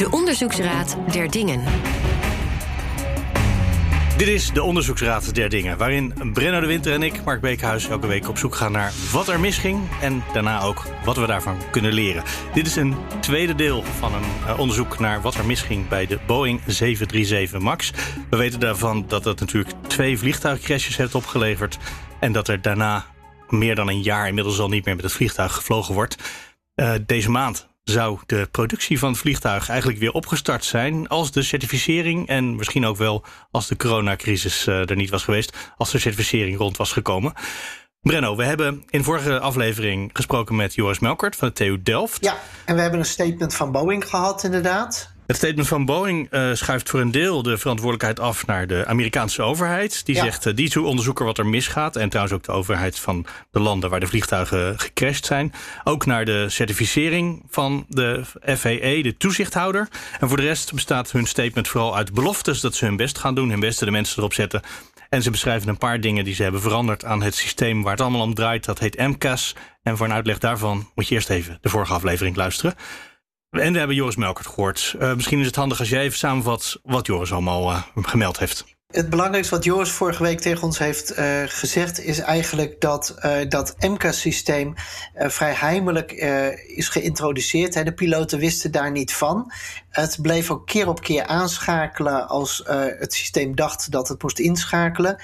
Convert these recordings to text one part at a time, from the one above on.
De Onderzoeksraad der Dingen. Dit is de Onderzoeksraad der Dingen, waarin Brenno de Winter en ik, Mark Beekhuis, elke week op zoek gaan naar wat er misging en daarna ook wat we daarvan kunnen leren. Dit is een tweede deel van een eh, onderzoek naar wat er misging bij de Boeing 737 MAX. We weten daarvan dat het natuurlijk twee vliegtuigcrashes heeft opgeleverd en dat er daarna meer dan een jaar inmiddels al niet meer met het vliegtuig gevlogen wordt. Uh, deze maand zou de productie van het vliegtuig eigenlijk weer opgestart zijn als de certificering en misschien ook wel als de coronacrisis uh, er niet was geweest, als de certificering rond was gekomen. Brenno, we hebben in vorige aflevering gesproken met Joris Melkert van de TU Delft. Ja, en we hebben een statement van Boeing gehad, inderdaad. Het statement van Boeing uh, schuift voor een deel de verantwoordelijkheid af naar de Amerikaanse overheid. Die zegt, uh, die is onderzoeker wat er misgaat. En trouwens ook de overheid van de landen waar de vliegtuigen gecrashed zijn. Ook naar de certificering van de FAA, de toezichthouder. En voor de rest bestaat hun statement vooral uit beloftes dat ze hun best gaan doen. Hun beste de mensen erop zetten. En ze beschrijven een paar dingen die ze hebben veranderd aan het systeem waar het allemaal om draait. Dat heet MCAS. En voor een uitleg daarvan moet je eerst even de vorige aflevering luisteren. En we hebben Joris Melkert gehoord. Uh, misschien is het handig als jij even samenvat wat Joris allemaal uh, gemeld heeft. Het belangrijkste wat Joris vorige week tegen ons heeft uh, gezegd, is eigenlijk dat dat MCAS-systeem vrij heimelijk is geïntroduceerd. Hè. De piloten wisten daar niet van. Het bleef ook keer op keer aanschakelen als het systeem dacht dat het moest inschakelen.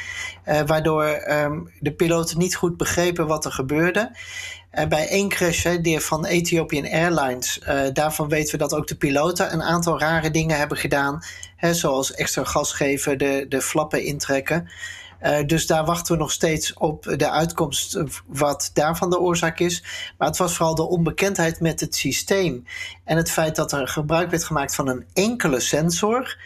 waardoor um, de piloten niet goed begrepen wat er gebeurde. Uh, bij één crash hè, die van Ethiopian Airlines, uh, daarvan weten we dat ook de piloten een aantal rare dingen hebben gedaan. Hè, zoals extra gas geven, de, de flappen intrekken. Uh, dus daar wachten we nog steeds op de uitkomst wat daarvan de oorzaak is. Maar het was vooral de onbekendheid met het systeem. En het feit dat er gebruik werd gemaakt van een enkele sensor.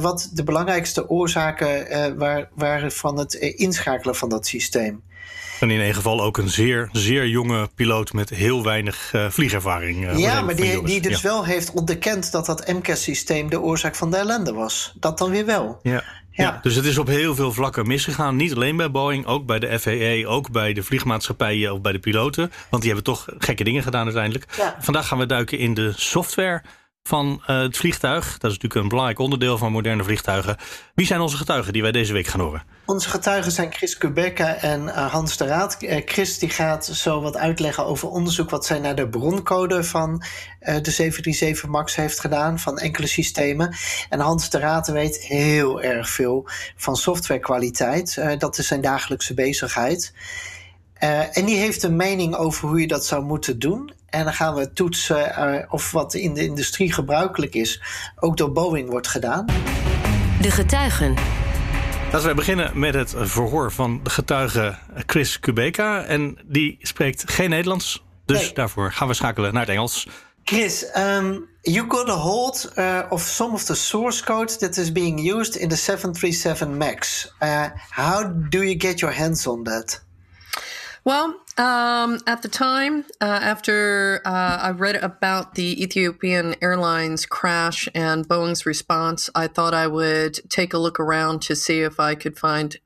Wat de belangrijkste oorzaken waren van het inschakelen van dat systeem. En in ieder geval ook een zeer, zeer jonge piloot met heel weinig uh, vliegervaring. Uh, ja, maar die, die dus ja. wel heeft onderkend dat dat MCAS-systeem de oorzaak van de ellende was. Dat dan weer wel. Ja. Ja. ja. dus het is op heel veel vlakken misgegaan. Niet alleen bij Boeing, ook bij de FAA, ook bij de vliegmaatschappijen of bij de piloten. Want die hebben toch gekke dingen gedaan uiteindelijk. Ja. Vandaag gaan we duiken in de software van uh, het vliegtuig. Dat is natuurlijk een belangrijk onderdeel van moderne vliegtuigen. Wie zijn onze getuigen die wij deze week gaan horen? Onze getuigen zijn Chris Kubecka en uh, Hans de Raad. Uh, Chris die gaat zo wat uitleggen over onderzoek wat zij naar de broncode van de 737 MAX heeft gedaan, van enkele systemen. En Hans de Raad weet heel erg veel van softwarekwaliteit. dat is zijn dagelijkse bezigheid. Uh, en die heeft een mening over hoe je dat zou moeten doen. En dan gaan we toetsen uh, of wat in de industrie gebruikelijk is, ook door Boeing wordt gedaan. De getuigen. Laten we beginnen met het verhoor van de getuige Chris Kubeka. En die spreekt geen Nederlands, dus nee. daarvoor gaan we schakelen naar het Engels. Chris, um, you got a hold uh, of some of the source code that is being used in the 737 MAX. Uh, how do you get your hands on that? Well, um, at the time, uh, after uh, I read about the Ethiopian Airlines crash and Boeing's response, I thought I would take a look around to see if I could find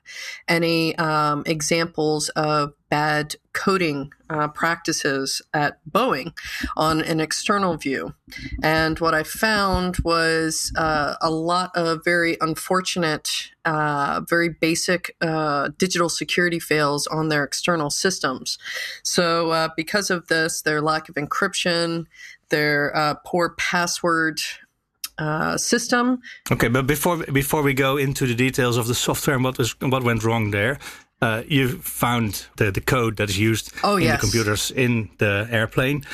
any um, examples of bad coding uh, practices at Boeing on an external view. And what I found was uh, a lot of very unfortunate, uh, very basic uh, digital security fails on their external systems. So, uh, because of this, their lack of encryption, their uh, poor password uh, system. Okay, but before before we go into the details of the software and what was what went wrong there, uh, you found the the code that is used oh, in yes. the computers in the airplane.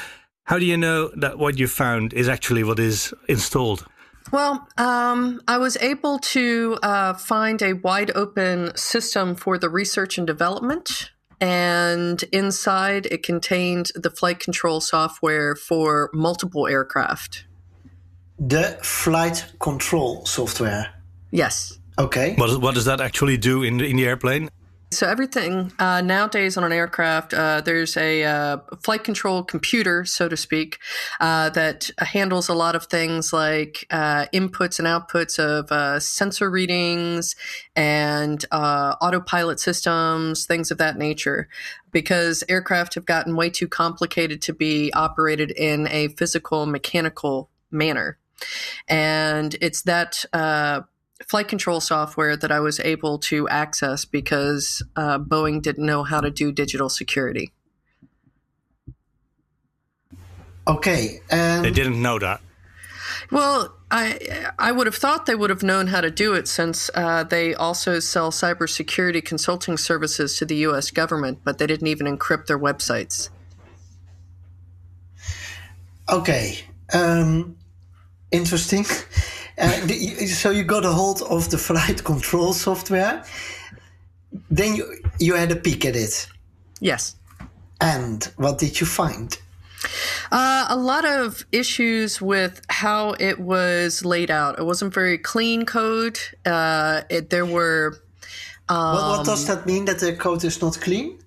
How do you know that what you found is actually what is installed? Well, um, I was able to uh, find a wide open system for the research and development. And inside, it contained the flight control software for multiple aircraft. The flight control software. Yes. Okay. What, what does that actually do in the, in the airplane? So everything uh, nowadays on an aircraft, uh, there's a uh, flight control computer, so to speak, uh, that handles a lot of things like uh, inputs and outputs of uh, sensor readings and autopilot systems, things of that nature. Because aircraft have gotten way too complicated to be operated in a physical, mechanical manner. And it's that uh, flight control software that I was able to access because uh, Boeing didn't know how to do digital security. Okay. Um, they didn't know that. Well, I I would have thought they would have known how to do it since uh, they also sell cybersecurity consulting services to the U.S. government, but they didn't even encrypt their websites. Okay, um, interesting. Uh, so you got a hold of the flight control software. Then you you had a peek at it. Yes. And what did you find? Uh, a lot of issues with how it was laid out. It wasn't very clean code. Uh, it, there were. Um, what, what does that mean that the code is not clean?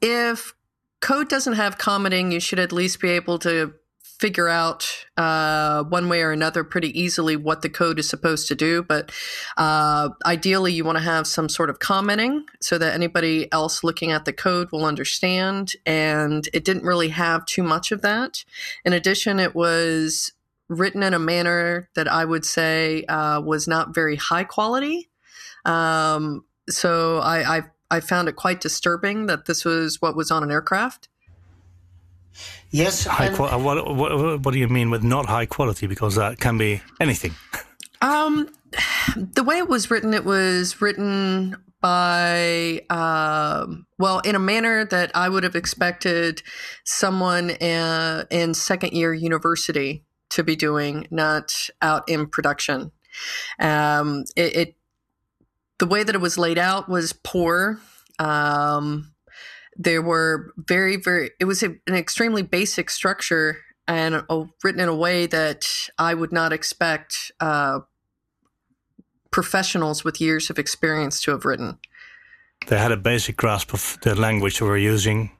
If code doesn't have commenting, you should at least be able to figure out uh, one way or another pretty easily what the code is supposed to do. But uh, ideally, you want to have some sort of commenting so that anybody else looking at the code will understand. And it didn't really have too much of that. In addition, it was written in a manner that I would say uh, was not very high quality. Um, so I, I I found it quite disturbing that this was what was on an aircraft. Yes. High qual- what, what, what do you mean with not high quality? Because that can be anything. Um, the way it was written, it was written by uh, well in a manner that I would have expected someone uh, in second year university to be doing, not out in production. Um, it, it the way that it was laid out was poor. Um, there were very, very, it was a, an extremely basic structure and a, written in a way that I would not expect uh, professionals with years of experience to have written. They had a basic grasp of the language they were using.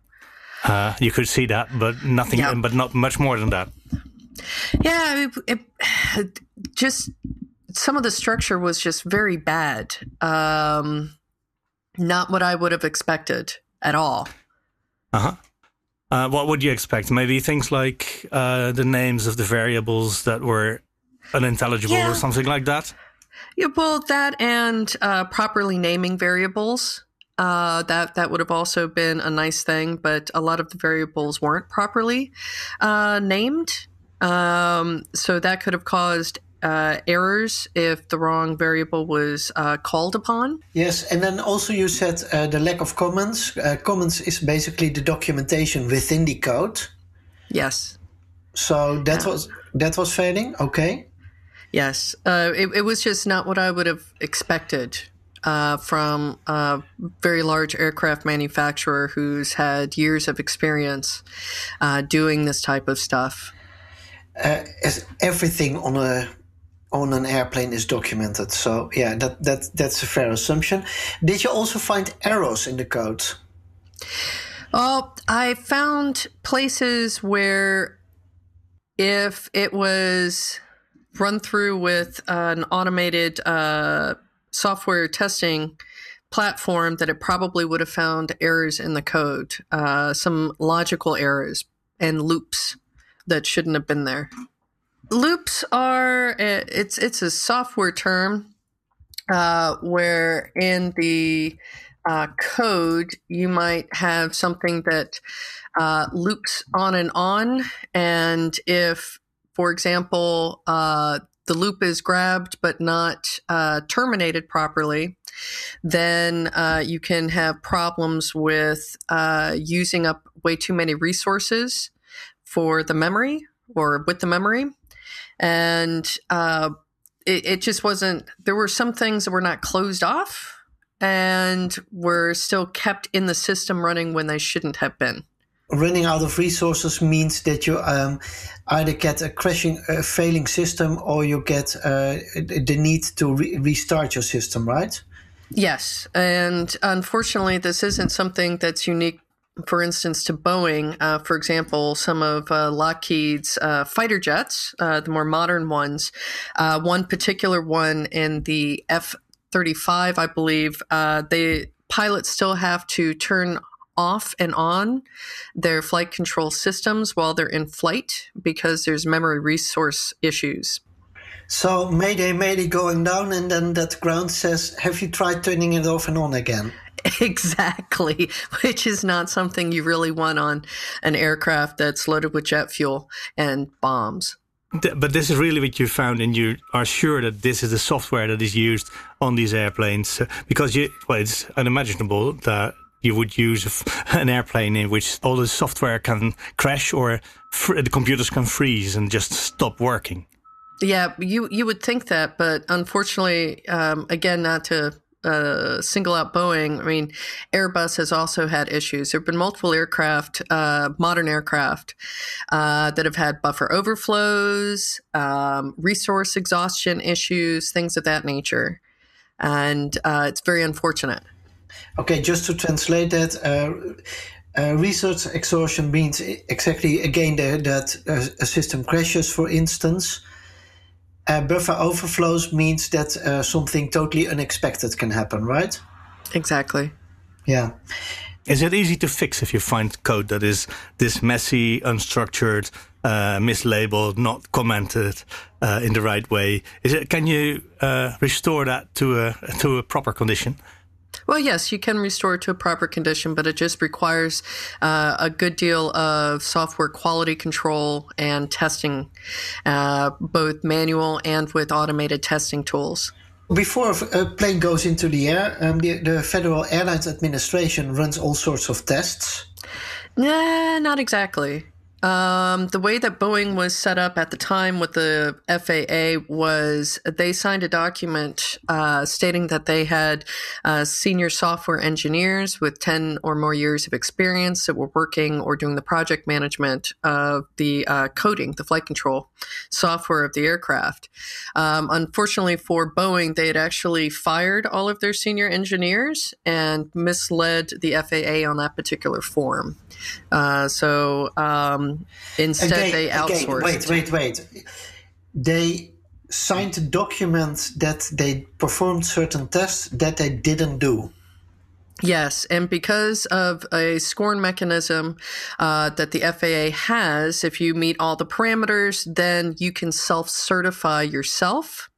Uh, you could see that, but nothing, yeah. but not much more than that. Yeah, it, it, just some of the structure was just very bad. Um, not what I would have expected at all. Uh-huh. Uh, what would you expect? Maybe things like uh, the names of the variables that were unintelligible yeah. or something like that? Yeah, well, that and uh, properly naming variables. Uh, that that would have also been a nice thing, but a lot of the variables weren't properly uh, named. Um, so that could have caused uh, errors if the wrong variable was uh, called upon. Yes, and then also you said uh, the lack of comments. Uh, comments is basically the documentation within the code. Yes. So that was that was failing. Okay. Yes, uh, it, it, was just not what I would have expected uh, from a very large aircraft manufacturer who's had years of experience doing this type of stuff. everything on a on an airplane is documented. So yeah, that that that's a fair assumption. Did you also find errors in the code? Well, I found places where if it was run through with an automated uh, software testing platform, that it probably would have found errors in the code, uh, some logical errors and loops that shouldn't have been there loops are it's it's a software term uh, where in the uh, code you might have something that uh, loops on and on, and if, for example, uh, the loop is grabbed but not uh, terminated properly, then uh, you can have problems with using up way too many resources for the memory or with the memory and uh, it, it just wasn't. There were some things that were not closed off and were still kept in the system running when they shouldn't have been. Running out of resources means that you um, either get a crashing, a failing system, or you get uh, the need to re- restart your system, right? Yes, and unfortunately, this isn't something that's unique for instance, to Boeing, uh, for example, some of uh, Lockheed's uh, fighter jets, uh, the more modern ones, uh, one particular one in the F 35, I believe, uh, the pilots still have to turn off and on their flight control systems while they're in flight because there's memory resource issues. So Mayday, Mayday going down, and then that ground says, "Have you tried turning it off and on again?" Exactly, which is not something you really want on an aircraft that's loaded with jet fuel and bombs. But this is really what you found, and you are sure that this is the software that is used on these airplanes uh, because you, well, it's unimaginable that you would use an airplane in which all the software can crash or the computers can freeze and just stop working. Yeah, you you would think that, but unfortunately, um, again, not to uh, single out Boeing. I mean, Airbus has also had issues. There have been multiple aircraft, uh, modern aircraft, uh, that have had buffer overflows, um, resource exhaustion issues, things of that nature, and uh, it's very unfortunate. Okay, just to translate that. Uh, uh, resource exhaustion means exactly again that a system crashes, for instance, uh, buffer overflows means that uh, something totally unexpected can happen, right? Exactly. Yeah. Is it easy to fix if you find code that is this messy, unstructured, uh, mislabeled, not commented uh, in the right way? Is it? Can you uh, restore that to a to a proper condition? Well, yes, you can restore it to a proper condition, but it just requires uh, a good deal of software quality control and testing, uh, both manual and with automated testing tools. Before a plane goes into the air, um, the, the Federal Airlines Administration runs all sorts of tests. Nah, not exactly. Um, the way that Boeing was set up at the time with the FAA was they signed a document uh, stating that they had uh, senior software engineers with 10 or more years of experience that were working or doing the project management of the uh, coding, the flight control software of the aircraft. Um, unfortunately for Boeing, they had actually fired all of their senior engineers and misled the FAA on that particular form. Uh, so um, instead, again, they outsourced. Again, wait, wait, wait. They signed a document that they performed certain tests that they didn't do. Yes, and because of a scorn mechanism uh, that the FAA has, if you meet all the parameters, then you can self certify yourself.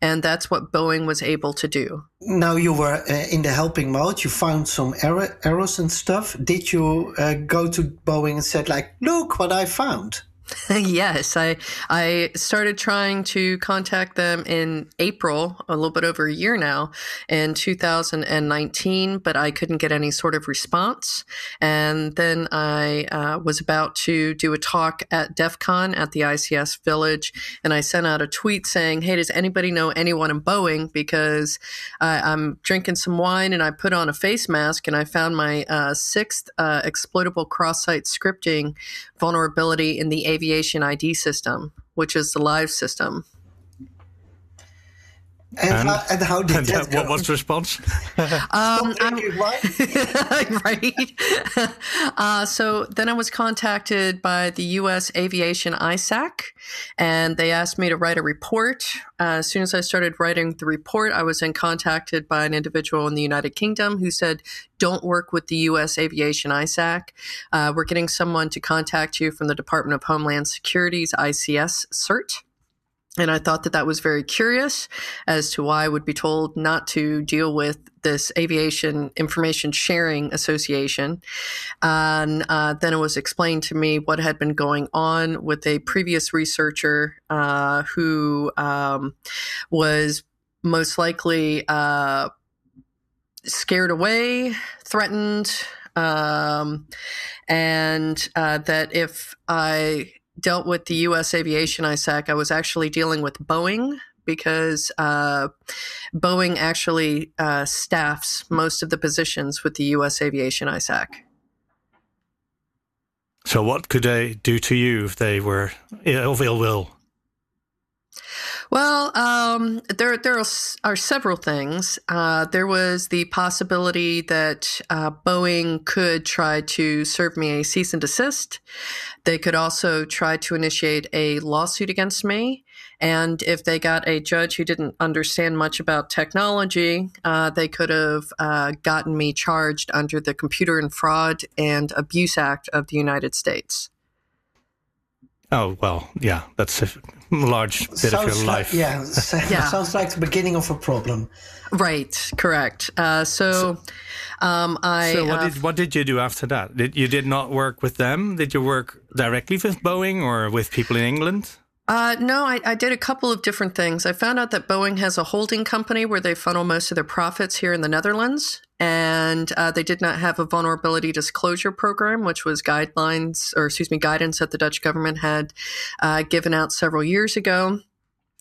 And that's what Boeing was able to do. Now you were uh, in the helping mode. You found some error, errors and stuff. Did you uh, go to Boeing and said like, "Look what I found"? yes, I I started trying to contact them in April, a little bit over a year now, in 2019, but I couldn't get any sort of response. And then I uh, was about to do a talk at DEF CON at the ICS Village, and I sent out a tweet saying, "Hey, does anybody know anyone in Boeing? Because I'm drinking some wine and I put on a face mask, and I found my uh, sixth uh, exploitable cross-site scripting vulnerability in the aviation ID system, which is the live system. And, and, how, and how did and that What was the response? um, right. Uh, so then I was contacted by the U.S. Aviation ISAC, and they asked me to write a report. Uh, as soon as I started writing the report, I was then contacted by an individual in the United Kingdom who said, "Don't work with the U.S. Aviation ISAC. Uh, we're getting someone to contact you from the Department of Homeland Security's ICS CERT." And I thought that that was very curious as to why I would be told not to deal with this Aviation Information Sharing Association. And uh, then it was explained to me what had been going on with a previous researcher uh, who um, was most likely uh, scared away, threatened, um, and uh, that if I dealt with the U.S. Aviation ISAC, I was actually dealing with Boeing because uh, Boeing actually uh, staffs most of the positions with the U.S. Aviation ISAC. So, what could they do to you if they were ill will? Well, um, there there are, several things. Uh, there was the possibility that uh, Boeing could try to serve me a cease and desist. They could also try to initiate a lawsuit against me. And if they got a judge who didn't understand much about technology, uh, they could have uh, gotten me charged under the Computer and Fraud and Abuse Act of the United States. Oh, well, yeah, that's a large bit sounds of your life. Like, yeah, yeah, sounds like the beginning of a problem. Right, correct. Uh, so, so, um, I. So, what, uh, did, what did you do after that? Did you did not work with them? Did you work directly with Boeing or with people in England? Uh, no, I, I, did a couple of different things. I found out that Boeing has a holding company where they funnel most of their profits here in the Netherlands. And uh, they did not have a vulnerability disclosure program, which was guidelines, or excuse me, guidance that the Dutch government had uh, given out several years ago.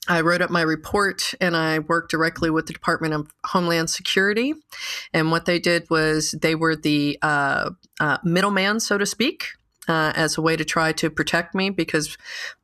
I wrote up my report and I worked directly with the Department of Homeland Security. And what they did was they were the uh, uh, middleman, so to speak, uh, as a way to try to protect me because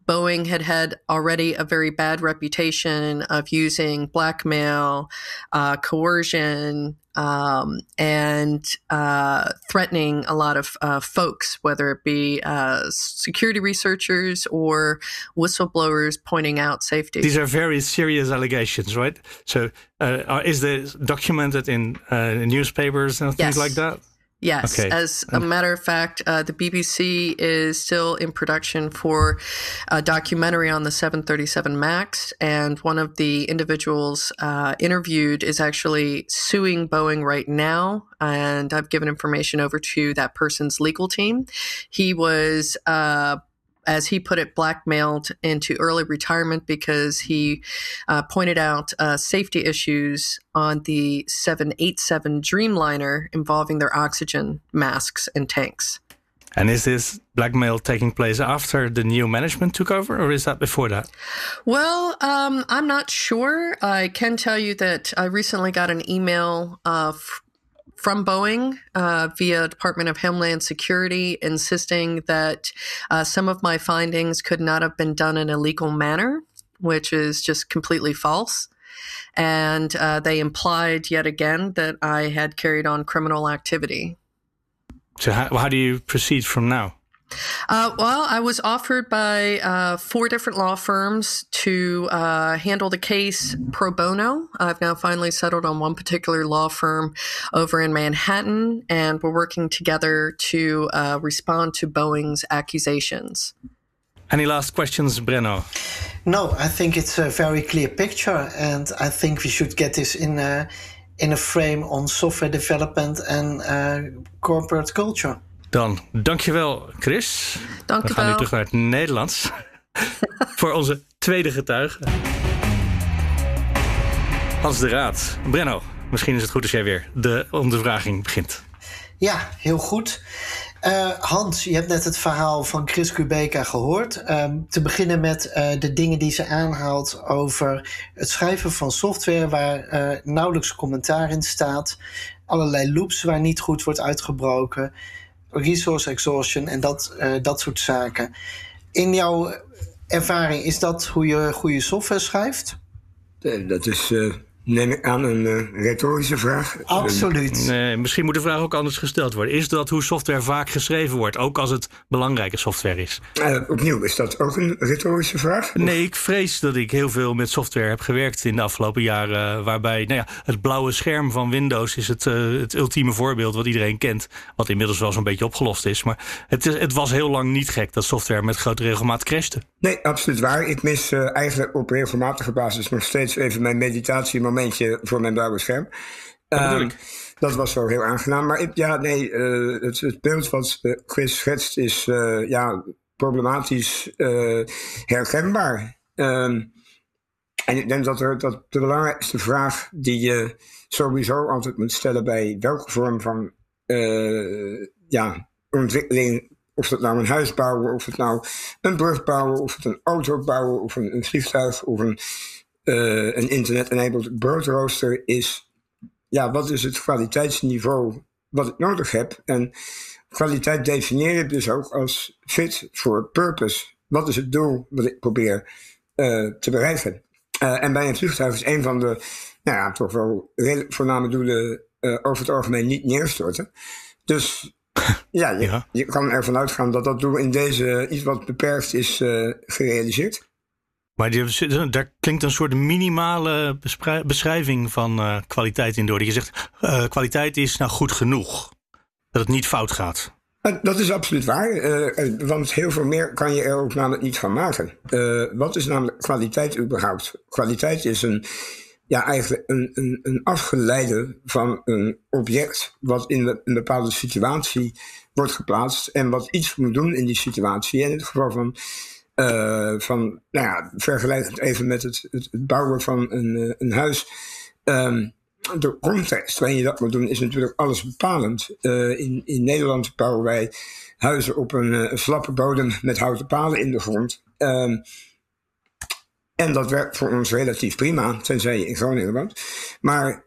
Boeing had had already a very bad reputation of using blackmail, uh, coercion, um, and uh, threatening a lot of uh, folks, whether it be uh, security researchers or whistleblowers pointing out safety. These are very serious allegations, right? So, uh, is this documented in uh, newspapers and things yes. like that? Yes. Okay. As a matter of fact, uh, the BBC is still in production for a documentary on the 737 MAX. And one of the individuals uh, interviewed is actually suing Boeing right now. And I've given information over to that person's legal team. He was uh, as he put it, blackmailed into early retirement because he uh, pointed out uh, safety issues on the 787 Dreamliner involving their oxygen masks and tanks. And is this blackmail taking place after the new management took over, or is that before that? Well, um, I'm not sure. I can tell you that I recently got an email uh, from Boeing uh, via Department of Homeland Security, insisting that uh, some of my findings could not have been done in a legal manner, which is just completely false. And uh, they implied yet again that I had carried on criminal activity. So, how, how do you proceed from now? Uh, well, I was offered by uh, four different law firms to uh, handle the case pro bono. I've now finally settled on one particular law firm over in Manhattan, and we're working together to uh, respond to Boeing's accusations. Any last questions, Breno? No, I think it's a very clear picture, and I think we should get this in a, in a frame on software development and uh, corporate culture. Dan dankjewel, Chris. Dank We gaan nu terug naar het Nederlands. voor onze tweede getuige. Hans de Raad. Brenno, misschien is het goed als jij weer de ondervraging begint. Ja, heel goed. Uh, Hans, je hebt net het verhaal van Chris Kubeka gehoord. Uh, te beginnen met uh, de dingen die ze aanhaalt over het schrijven van software waar uh, nauwelijks commentaar in staat. Allerlei loops waar niet goed wordt uitgebroken resource exhaustion en dat, uh, dat soort zaken. In jouw ervaring, is dat hoe je goede software schrijft? Uh, dat is uh, neem ik aan, een uh, retorische vraag. Absoluut. Nee, misschien moet de vraag ook anders gesteld worden. Is dat hoe software vaak geschreven wordt, ook als het belangrijke software is? Uh, opnieuw, is dat ook een retorische vraag? Nee, ik vrees dat ik heel veel met software heb gewerkt in de afgelopen jaren. Waarbij nou ja, het blauwe scherm van Windows is het, uh, het ultieme voorbeeld wat iedereen kent. Wat inmiddels wel zo'n beetje opgelost is. Maar het, is, het was heel lang niet gek dat software met grote regelmaat crashte. Nee, absoluut waar. Ik mis eigenlijk op regelmatige basis nog steeds even mijn meditatie momentje voor mijn blauwe scherm. Uh, dat was wel heel aangenaam. Maar ik, ja, nee, uh, het, het, beeld wat Chris schetst is uh, ja, problematisch herkenbaar. en ik denk dat, er, dat de belangrijkste vraag die je sowieso altijd moet stellen bij welke vorm van ja, ontwikkeling of het nou een huis bouwen, of het nou een brug bouwen, of het een auto bouwen, of een, een vliegtuig, of een, uh, een internet-enabled broodrooster is, ja, wat is het kwaliteitsniveau wat ik nodig heb? En kwaliteit definieer je dus ook als fit for purpose. Wat is het doel wat ik probeer uh, te bereiken? Uh, en bij een vliegtuig is een van de, nou ja, toch wel redelijk voorname doelen over het algemeen niet neerstorten. Dus ja, je, ja. je kan ervan uitgaan dat dat doel in deze iets wat beperkt is gerealiseerd. Maar daar klinkt een soort minimale beschrijving van uh, kwaliteit in door. Dat je zegt, uh, kwaliteit is nou goed genoeg. Dat het niet fout gaat. Dat is absoluut waar, uh, want heel veel meer kan je er ook namelijk niet van maken. wat is namelijk kwaliteit überhaupt? Kwaliteit is een, ja, eigenlijk een, een, een afgeleide van een object wat in een bepaalde situatie wordt geplaatst en wat iets moet doen in die situatie. En in het geval van uh, van, nou ja, vergelijk even met het, het, bouwen van een, uh, een huis. Um, de context waarin je dat moet doen is natuurlijk alles bepalend. Uh, in, in Nederland bouwen wij huizen op een, een slappe bodem met houten palen in de grond. Um, en dat werkt voor ons relatief prima, tenzij je in Groningen woont. Maar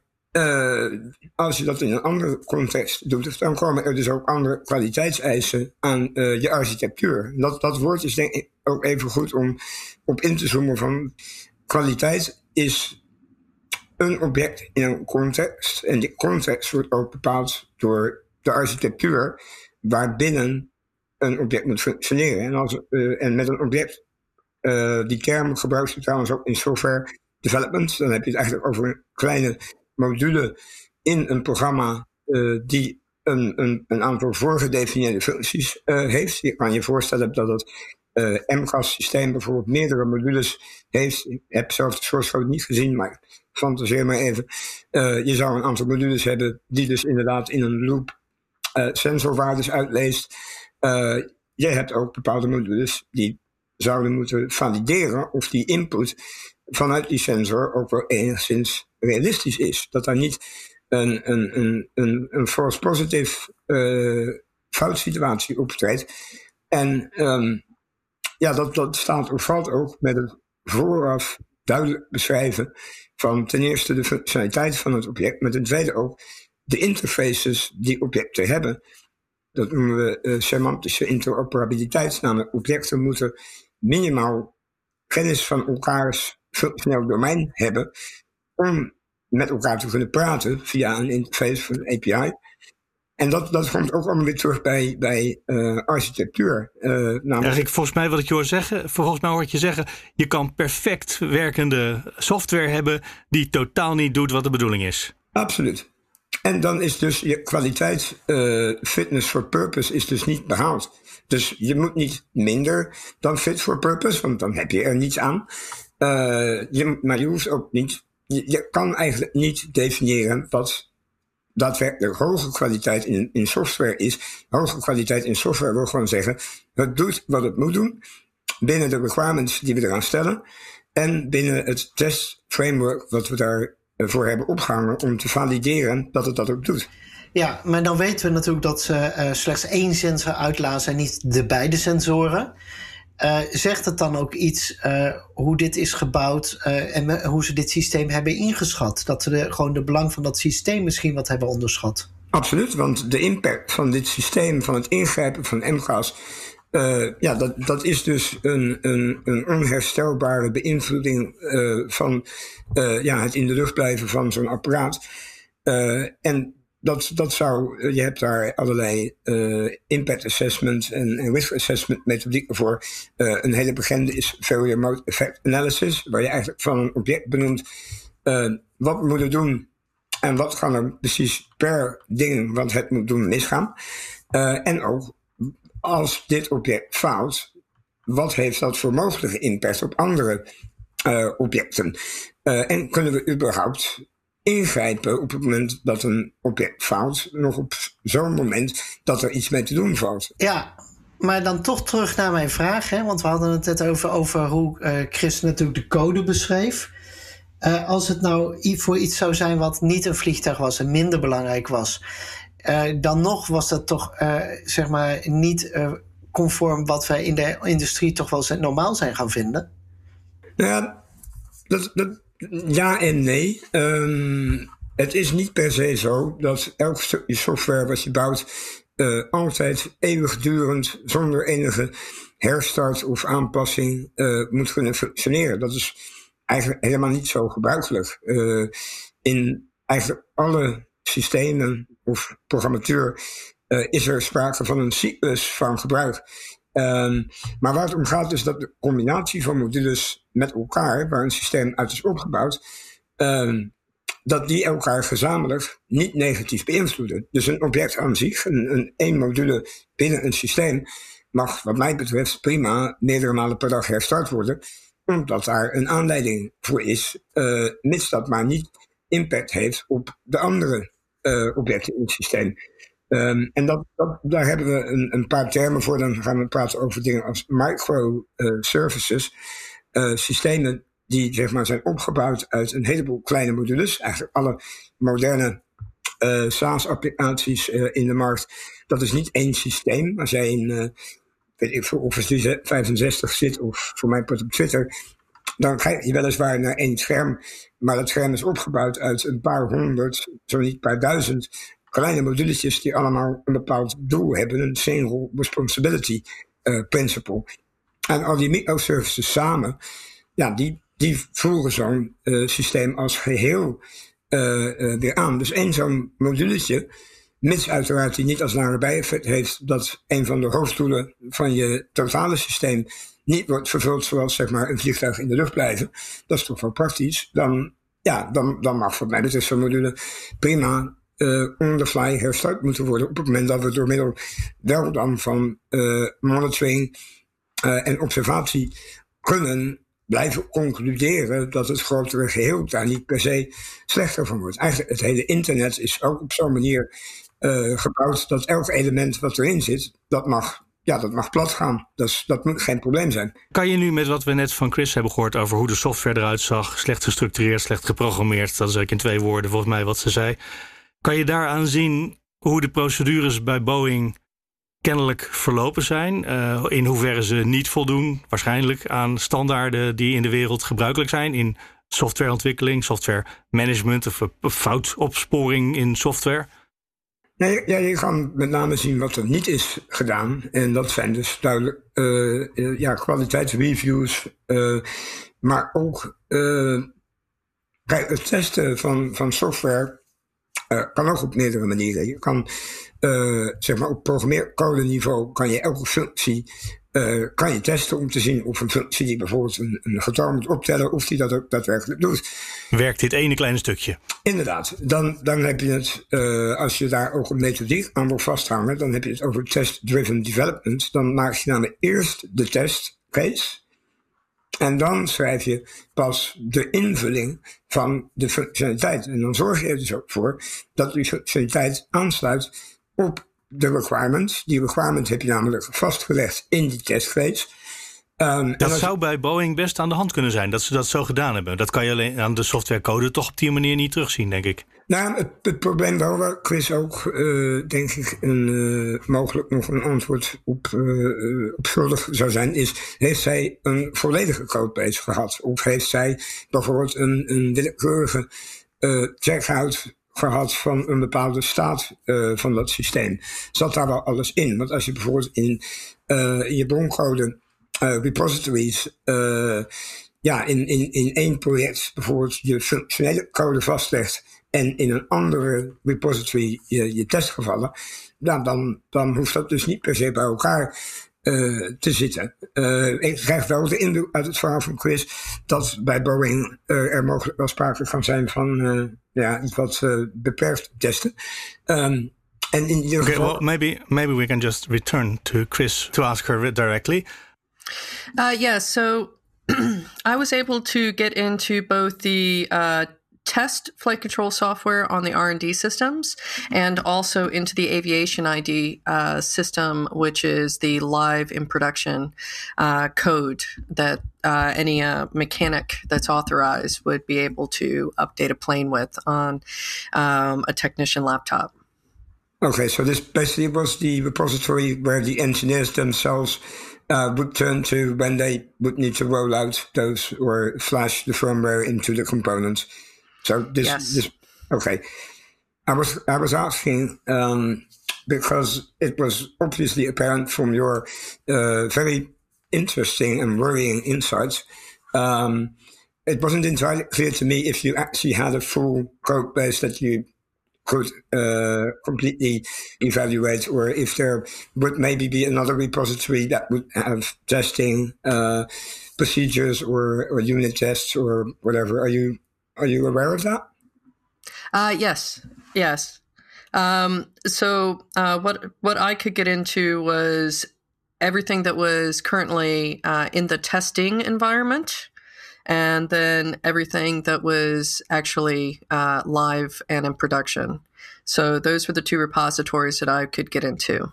als je dat in een andere context doet, dan komen er dus ook andere kwaliteitseisen aan je architectuur. Dat, dat woord is denk ik ook even goed om op in te zoomen van kwaliteit is een object in een context. En die context wordt ook bepaald door de architectuur waarbinnen een object moet functioneren. En, als, uh, en met een object, die term gebruikt je trouwens ook in software development, dan heb je het eigenlijk over een kleine module in een programma uh, die een, een, een, aantal voorgedefinieerde functies heeft. Je kan je voorstellen dat het uh, MCAS-systeem bijvoorbeeld meerdere modules heeft. Ik heb zelf de source code niet gezien, maar fantaseer maar even. je zou een aantal modules hebben die dus inderdaad in een loop sensorwaardes uitleest. je hebt ook bepaalde modules die zouden moeten valideren of die input vanuit die sensor ook wel enigszins realistisch is. Dat daar niet een, een, een, een, een false positive foutsituatie optreedt. En um, ja, dat, dat staat valt ook met het vooraf duidelijk beschrijven van ten eerste de functionaliteit van het object, maar ten tweede ook de interfaces die objecten hebben. Dat noemen we uh, semantische interoperabiliteit, namelijk objecten moeten minimaal kennis van elkaars functioneel domein hebben om met elkaar te kunnen praten via een interface van een API. En dat, dat komt ook allemaal weer terug bij, bij uh, architectuur. Uh, namelijk... Eigenlijk, volgens mij wat ik je hoor zeggen, volgens mij hoor ik je zeggen, je kan perfect werkende software hebben die totaal niet doet wat de bedoeling is. Absoluut. En dan is dus je kwaliteit, uh, fitness for purpose, is dus niet behaald. Dus je moet niet minder dan fit for purpose, want dan heb je er niets aan. Je, maar je hoeft ook niet, je, je, kan eigenlijk niet definiëren wat daadwerkelijk hoge kwaliteit in, in software is. Hoge kwaliteit in software wil gewoon zeggen, het doet wat het moet doen, binnen de requirements die we eraan stellen, en binnen het test framework wat we daarvoor hebben opgehangen om te valideren dat het dat ook doet. Ja, maar dan weten we natuurlijk dat ze uh, slechts één sensor uitlazen en niet de beide sensoren. Uh, zegt het dan ook iets uh, hoe dit is gebouwd uh, en hoe ze dit systeem hebben ingeschat? Dat ze gewoon de belang van dat systeem misschien wat hebben onderschat? Absoluut, want de impact van dit systeem, van het ingrijpen van MGAS, ja, dat, dat is dus een, een, een onherstelbare beïnvloeding van ja, het in de lucht blijven van zo'n apparaat. en dat, dat zou, je hebt daar allerlei uh, impact assessment en, risk assessment methodieken voor. Uh, een hele bekende is failure mode effect analysis, waar je eigenlijk van een object benoemt wat we moeten doen en wat kan er precies per ding wat het moet doen misgaan. en ook als dit object faalt, wat heeft dat voor mogelijke impact op andere objecten? en kunnen we überhaupt ingrijpen op het moment dat een object faalt, nog op zo'n moment dat er iets mee te doen valt. Ja, maar dan toch terug naar mijn vraag, hè? want we hadden het net over, over hoe uh, Chris natuurlijk de code beschreef. Uh, als het nou voor iets zou zijn wat niet een vliegtuig was en minder belangrijk was, uh, dan nog was dat toch zeg maar niet conform wat wij in de industrie toch wel normaal zijn gaan vinden? Nou ja, dat, dat, ja en nee. Um, het is niet per se zo dat elk software wat je bouwt uh, altijd eeuwigdurend zonder enige herstart of aanpassing uh, moet kunnen functioneren. Dat is eigenlijk helemaal niet zo gebruikelijk. Uh, in eigenlijk alle systemen of programmatuur is er sprake van een cyclus van gebruik. Ehm, maar waar het om gaat is dat de combinatie van modules met elkaar, waar een systeem uit is opgebouwd, ehm, dat die elkaar gezamenlijk niet negatief beïnvloeden. Dus een object aan zich, een, een één module binnen een systeem, mag wat mij betreft prima meerdere malen per dag herstart worden, omdat daar een aanleiding voor is, uh, mits dat maar niet impact heeft op de andere uh, objecten in het systeem. Um, en dat, dat, daar hebben we een, een, paar termen voor. Dan gaan we praten over dingen als microservices. Uh, systemen die zeg maar, zijn opgebouwd uit een heleboel kleine modules. Eigenlijk alle moderne uh, SaaS-applicaties uh, in de markt. Dat is niet één systeem. Als jij in, weet ik veel, Office 65 zit of voor mij op Twitter, dan krijg je weliswaar naar één scherm. Maar dat scherm is opgebouwd uit een paar honderd, zo niet een paar duizend kleine moduletjes die allemaal een bepaald doel hebben. Een single responsibility principle. En al die microservices samen, ja, die die voeren zo'n uh, systeem als geheel uh, weer aan. Dus één zo'n moduletje, mits uiteraard die niet als lange bijeffect heeft dat een van de hoofddoelen van je totale systeem niet wordt vervuld zoals zeg maar een vliegtuig in de lucht blijven, dat is toch wel praktisch, dan, ja, dan, dan mag voor mij betreft zo'n module prima uh, on the fly herstart moeten worden op het moment dat we door middel wel dan van uh, monitoring uh, en observatie kunnen blijven concluderen dat het grotere geheel daar niet per se slechter van wordt. Eigenlijk het hele internet is ook op zo'n manier gebouwd dat elk element wat erin zit, dat mag, ja, dat mag plat gaan. Dat, dat moet geen probleem zijn. Kan je nu met wat we net van Chris hebben gehoord over hoe de software eruit zag, slecht gestructureerd, slecht geprogrammeerd, dat is ook in twee woorden volgens mij wat ze zei. Kan je daaraan zien hoe de procedures bij Boeing kennelijk verlopen zijn. Uh, in hoeverre ze niet voldoen, waarschijnlijk, aan standaarden die in de wereld gebruikelijk zijn. In softwareontwikkeling, software management of foutopsporing in software. Nee, ja, je kan met name zien wat er niet is gedaan. En dat zijn dus duidelijk uh, ja, kwaliteitsreviews. Maar ook kijk, het testen van, van software kan ook op meerdere manieren. Je kan uh, zeg maar op programmeercode niveau kan je elke functie uh, kan je testen om te zien of een functie die bijvoorbeeld een, een getal moet optellen, of die dat ook daadwerkelijk doet. Werkt dit ene kleine stukje? Inderdaad. Dan, dan heb je het, uh, als je daar ook een methodiek aan wil vasthangen, dan heb je het over test-driven development. Dan maak je namelijk eerst de test case. En dan schrijf je pas de invulling van de functionaliteit. En dan zorg je er dus ook voor dat die functionaliteit aansluit op de requirements. Die requirements heb je namelijk vastgelegd in die testcase. Um, dat zou bij Boeing best aan de hand kunnen zijn, dat ze dat zo gedaan hebben. Dat kan je alleen aan de softwarecode toch op die manier niet terugzien, denk ik. Nou, het, het probleem wel waar Chris ook, uh, denk ik, een, uh, mogelijk nog een antwoord op, uh, op schuldig zou zijn, is: heeft zij een volledige codebase gehad? Of heeft zij bijvoorbeeld een, een willekeurige checkout gehad van een bepaalde staat van dat systeem. Zat daar wel alles in? Want als je bijvoorbeeld in, je broncode repositories ja, in, in, in één project bijvoorbeeld je functionele code vastlegt en in een andere repository je, je testgevallen, dan, dan, dan hoeft dat dus niet per se bij elkaar uh, te zitten. Uh, ik krijg wel de indruk uit het verhaal van Chris dat bij Boeing uh, er mogelijk wel sprake kan zijn van ja, iets wat beperkt testen. Um, and in ieder geval. Okay, well, maybe maybe we can just return to Chris to ask her directly. Uh, yeah, so I was able to get into both the uh, test flight control software on the R&D systems and also into the aviation ID uh, system, which is the live in production uh, code that uh, any uh, mechanic that's authorized would be able to update a plane with on um, a technician laptop. Okay, so this basically was the repository where the engineers themselves uh, would turn to when they would need to roll out those or flash the firmware into the components. So this, yes. this okay. I was I was asking um, because it was obviously apparent from your uh, very interesting and worrying insights. Um, it wasn't entirely clear to me if you actually had a full code base that you could uh, completely evaluate, or if there would maybe be another repository that would have testing uh, procedures or, or unit tests or whatever. Are you are you aware of that? Uh, yes, yes. Um, so uh, what what I could get into was everything that was currently uh, in the testing environment, and then everything that was actually uh, live and in production. So those were the two repositories that I could get into.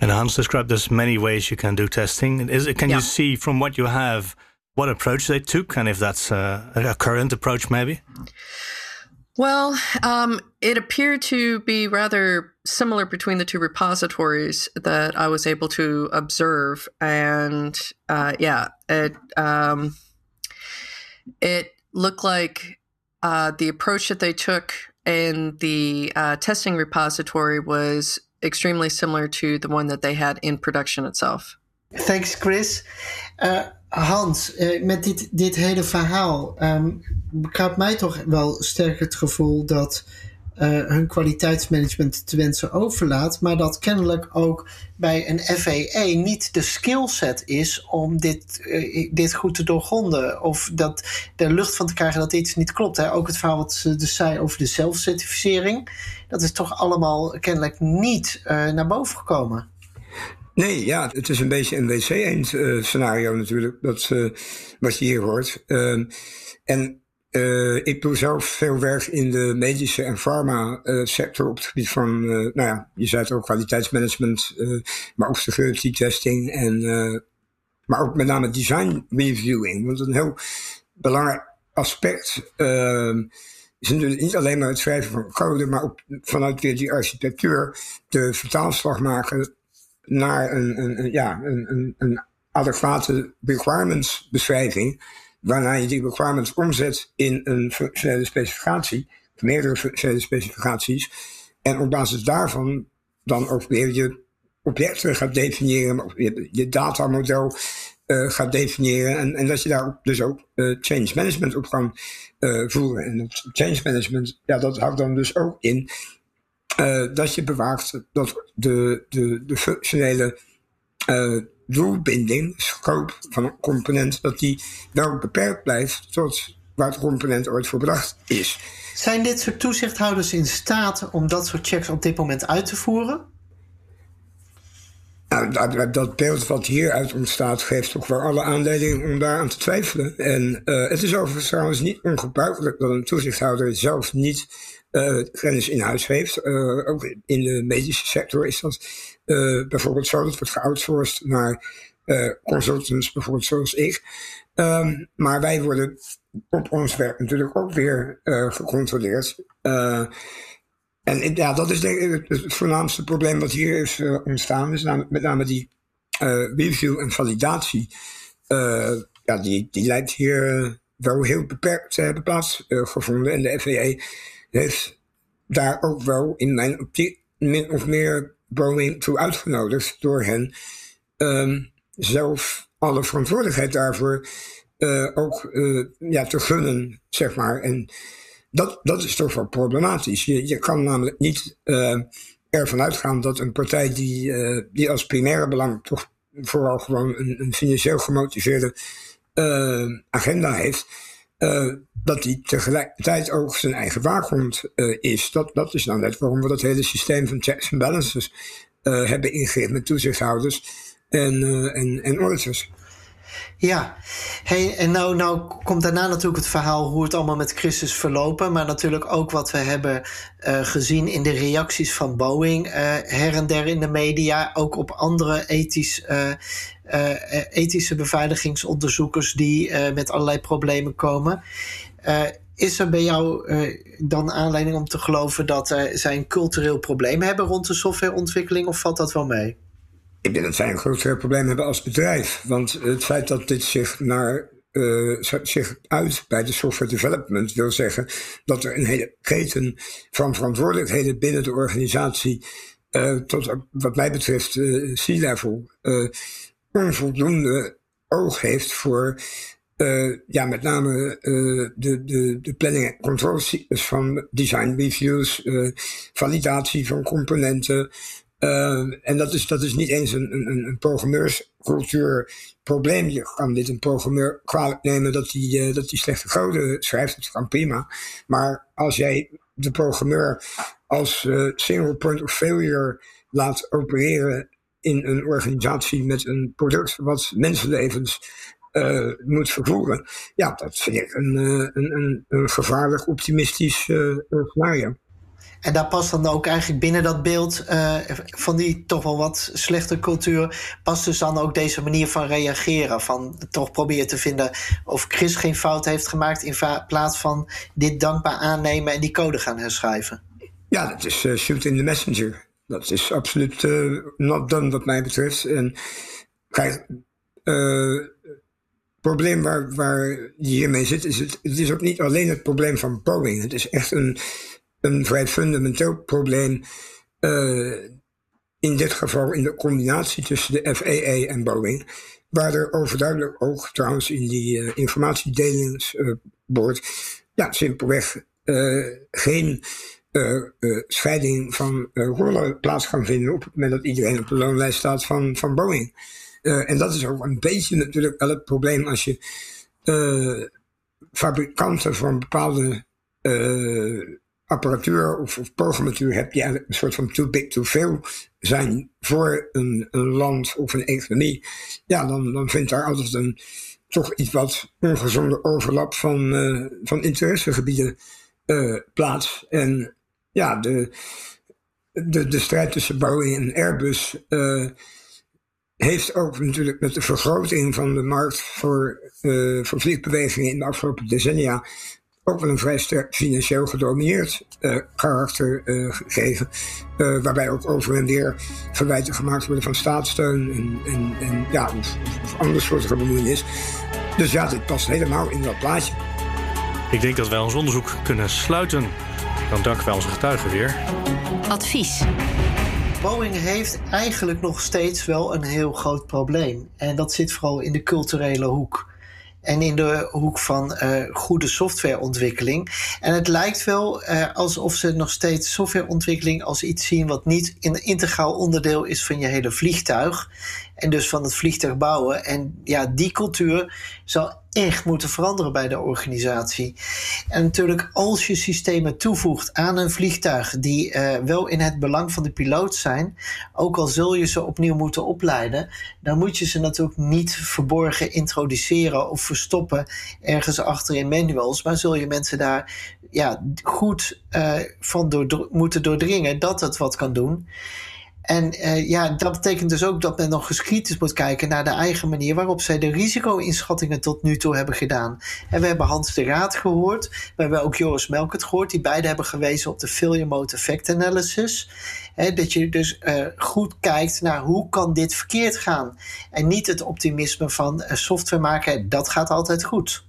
And Hans described there's many ways you can do testing. Is it, can yeah. you see from what you have what approach they took, and if that's uh, a current approach, maybe? Well, um, it appeared to be rather similar between the two repositories that I was able to observe, and uh, yeah, it um, it looked like uh, the approach that they took in the uh, testing repository was extremely similar to the one that they had in production itself. Thanks, Chris. Uh, Hans, uh, met dit, dit hele verhaal um, gaat mij toch wel sterk het gevoel dat uh, hun kwaliteitsmanagement te wensen overlaat, maar dat kennelijk ook bij een FAA niet de skillset is om dit, uh, dit goed te doorgronden. Of dat er lucht van te krijgen dat iets niet klopt. Hè. Ook het verhaal wat ze dus zei over de zelfcertificering, dat is toch allemaal kennelijk niet uh, naar boven gekomen. Nee, ja, het is een beetje een wc-eend-scenario natuurlijk, dat, wat je hier hoort. Ehm, en uh, ik doe zelf veel werk in de medische en farma uh, sector op het gebied van, uh, nou ja, je zei het ook kwaliteitsmanagement, maar ook security testing en, maar ook met name design reviewing. Want een heel belangrijk aspect is natuurlijk niet alleen maar het schrijven van code, maar ook vanuit weer die architectuur de vertaalslag maken naar een, een, een ja, een, een, een adequate requirements beschrijving waarna je die requirements omzet in een functionele specificatie, meerdere functionele specificaties, en op basis daarvan dan ook weer je objecten gaat definiëren, je, je datamodel uh, gaat definiëren en, en dat je daar dus ook uh, change management op kan uh, voeren. En dat change management, ja, dat houdt dan dus ook in dat je bewaakt dat de, de, de functionele doelbinding, scope van een component, dat die wel beperkt blijft tot waar het component ooit voor bedacht is. Zijn dit soort toezichthouders in staat om dat soort checks op dit moment uit te voeren? Nou, dat beeld wat hieruit ontstaat geeft toch wel alle aanleiding om daar aan te twijfelen. En uh, het is overigens trouwens niet ongebruikelijk dat een toezichthouder zelf niet uh, kennis in huis heeft. Uh, ook in de medische sector is dat uh, bijvoorbeeld zo. Dat wordt geoutsourced naar consultants, bijvoorbeeld zoals ik. Um, maar wij worden op ons werk natuurlijk ook weer gecontroleerd. en ja, dat is het, voornaamste probleem wat hier is ontstaan. Is namelijk, met name die review en validatie. ja, die, die lijkt hier wel heel beperkt te hebben plaatsgevonden. en de FAA heeft daar ook wel in mijn optiek min of meer Boeing toe uitgenodigd door hen um, zelf alle verantwoordelijkheid daarvoor uh, ook uh, ja, te gunnen, zeg maar. En dat, dat is toch wel problematisch. Je, je kan namelijk niet uh, ervan uitgaan dat een partij die, die als primaire belang toch vooral gewoon een, een financieel gemotiveerde agenda heeft, dat die tegelijkertijd ook zijn eigen waakhond uh, is. Dat, dat is nou net waarom we dat hele systeem van checks and balances uh, hebben ingericht met toezichthouders en, en, en auditors. Ja, hey, en nou, nou komt daarna natuurlijk het verhaal hoe het allemaal met Christus verlopen. Maar natuurlijk ook wat we hebben gezien in de reacties van Boeing her en der in de media. Ook op andere ethisch, ethische beveiligingsonderzoekers die met allerlei problemen komen. is er bij jou dan aanleiding om te geloven dat zij een cultureel probleem hebben rond de softwareontwikkeling? Of valt dat wel mee? Ik denk dat zij een groot probleem hebben als bedrijf. Want het feit dat dit zich naar zich uit bij de software development wil zeggen dat er een hele keten van verantwoordelijkheden binnen de organisatie tot wat mij betreft C-level onvoldoende oog heeft voor ja, met name de, de, de planning en controlecyclus van design reviews, validatie van componenten, en dat is, dat is niet eens een, een, een programmeurscultuurprobleem. Je kan dit een programmeur kwalijk nemen dat hij dat slechte code schrijft. Dat kan prima. Maar als jij de programmeur als single point of failure laat opereren in een organisatie met een product wat mensenlevens uh, moet vervoeren. Ja, dat vind ik een, een, een, een gevaarlijk optimistisch uh, scenario. En daar past dan ook eigenlijk binnen dat beeld van die toch wel wat slechte cultuur, past dus dan ook deze manier van reageren. Van toch proberen te vinden of Chris geen fout heeft gemaakt in plaats van dit dankbaar aannemen en die code gaan herschrijven. Ja, dat is shoot in the messenger. Dat is absoluut uh, not done wat mij betreft. En kijk, het probleem waar, waar je hiermee zit, is het, het is ook niet alleen het probleem van Boeing. Het is echt een een vrij fundamenteel probleem. Uh, in dit geval in de combinatie tussen de FAA en Boeing. Waar er overduidelijk ook trouwens in die uh, informatiedelingsbord. Ja, simpelweg geen scheiding van rollen plaats kan vinden. op het moment dat iedereen op de loonlijst staat van, van Boeing. en dat is ook een beetje natuurlijk wel het probleem als je fabrikanten van bepaalde apparatuur of, of programmatuur heb je eigenlijk een soort van too big to fail zijn voor een, een land of een economie. Ja, dan, dan vindt daar altijd een toch iets wat ongezonde overlap van, van interessegebieden plaats. En ja, de, de, de strijd tussen Boeing en Airbus uh, heeft ook natuurlijk met de vergroting van de markt voor, voor vliegbewegingen in de afgelopen decennia ook wel een vrij sterk financieel gedomineerd uh, karakter gegeven. Waarbij ook over en weer verwijten gemaakt worden van staatssteun en, en, en ja, of, of andere soorten bemoeienis. Dus ja, dit past helemaal in dat plaatje. Ik denk dat wij ons onderzoek kunnen sluiten. Dan danken wij onze getuigen weer. Advies. Boeing heeft eigenlijk nog steeds wel een heel groot probleem. En dat zit vooral in de culturele hoek en in de hoek van uh, goede softwareontwikkeling. En het lijkt wel uh, alsof ze nog steeds softwareontwikkeling als iets zien wat niet een integraal onderdeel is van je hele vliegtuig. En dus van het vliegtuig bouwen. En ja, die cultuur zal echt moeten veranderen bij de organisatie. En natuurlijk, als je systemen toevoegt aan een vliegtuig die uh, wel in het belang van de piloot zijn, ook al zul je ze opnieuw moeten opleiden, dan moet je ze natuurlijk niet verborgen introduceren of verstoppen ergens achter in manuals, maar zul je mensen daar ja, goed uh, van door, moeten doordringen dat het wat kan doen. En uh, ja, dat betekent dus ook dat men nog geschiednis moet kijken naar de eigen manier waarop zij de risico-inschattingen tot nu toe hebben gedaan. En we hebben Hans de Raad gehoord, we hebben ook Joris Melkert gehoord, die beide hebben gewezen op de failure mode effect analysis. He, dat je dus uh, goed kijkt naar hoe kan dit verkeerd gaan. En niet het optimisme van uh, software maken, dat gaat altijd goed.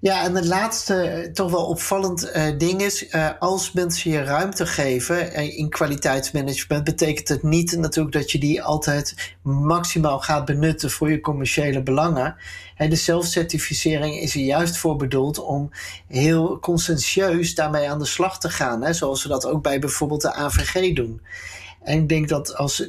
Ja, en het laatste, eh, toch wel opvallend uh, ding is, uh, als mensen je ruimte geven in kwaliteitsmanagement, betekent het niet natuurlijk dat je die altijd maximaal gaat benutten voor je commerciële belangen. de zelfcertificering is er juist voor bedoeld om heel conscientieus daarmee aan de slag te gaan, hè, zoals we dat ook bij bijvoorbeeld de AVG doen. En ik denk dat als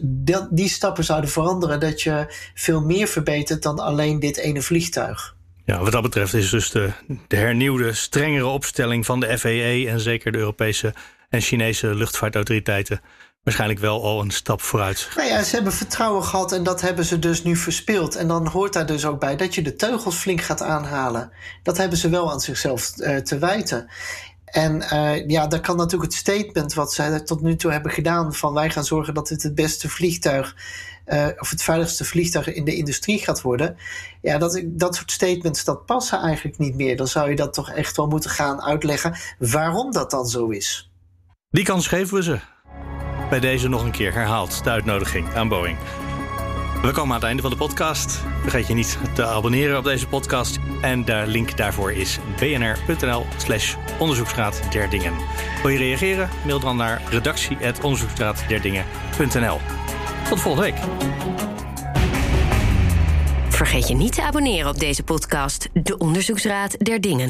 die stappen zouden veranderen, dat je veel meer verbetert dan alleen dit ene vliegtuig. Ja, wat dat betreft is dus de, de hernieuwde, strengere opstelling van de FAA en zeker de Europese en Chinese luchtvaartautoriteiten waarschijnlijk wel al een stap vooruit. Nou ja, ze hebben vertrouwen gehad en dat hebben ze dus nu verspeeld. En dan hoort daar dus ook bij dat je de teugels flink gaat aanhalen. Dat hebben ze wel aan zichzelf uh, te wijten. En uh, ja, daar kan natuurlijk het statement wat zij tot nu toe hebben gedaan: van wij gaan zorgen dat dit het beste vliegtuig uh, of het veiligste vliegtuig in de industrie gaat worden. Ja, dat, dat soort statements dat passen eigenlijk niet meer. Dan zou je dat toch echt wel moeten gaan uitleggen waarom dat dan zo is. Die kans geven we ze. Bij deze nog een keer herhaald de uitnodiging aan Boeing. We komen aan het einde van de podcast. Vergeet je niet te abonneren op deze podcast. En de link daarvoor is bnr.nl slash onderzoeksraad der dingen. Wil je reageren? Mail dan naar redactie.onderzoeksraadderdingen.nl. Tot volgende week. Vergeet je niet te abonneren op deze podcast, De Onderzoeksraad der Dingen.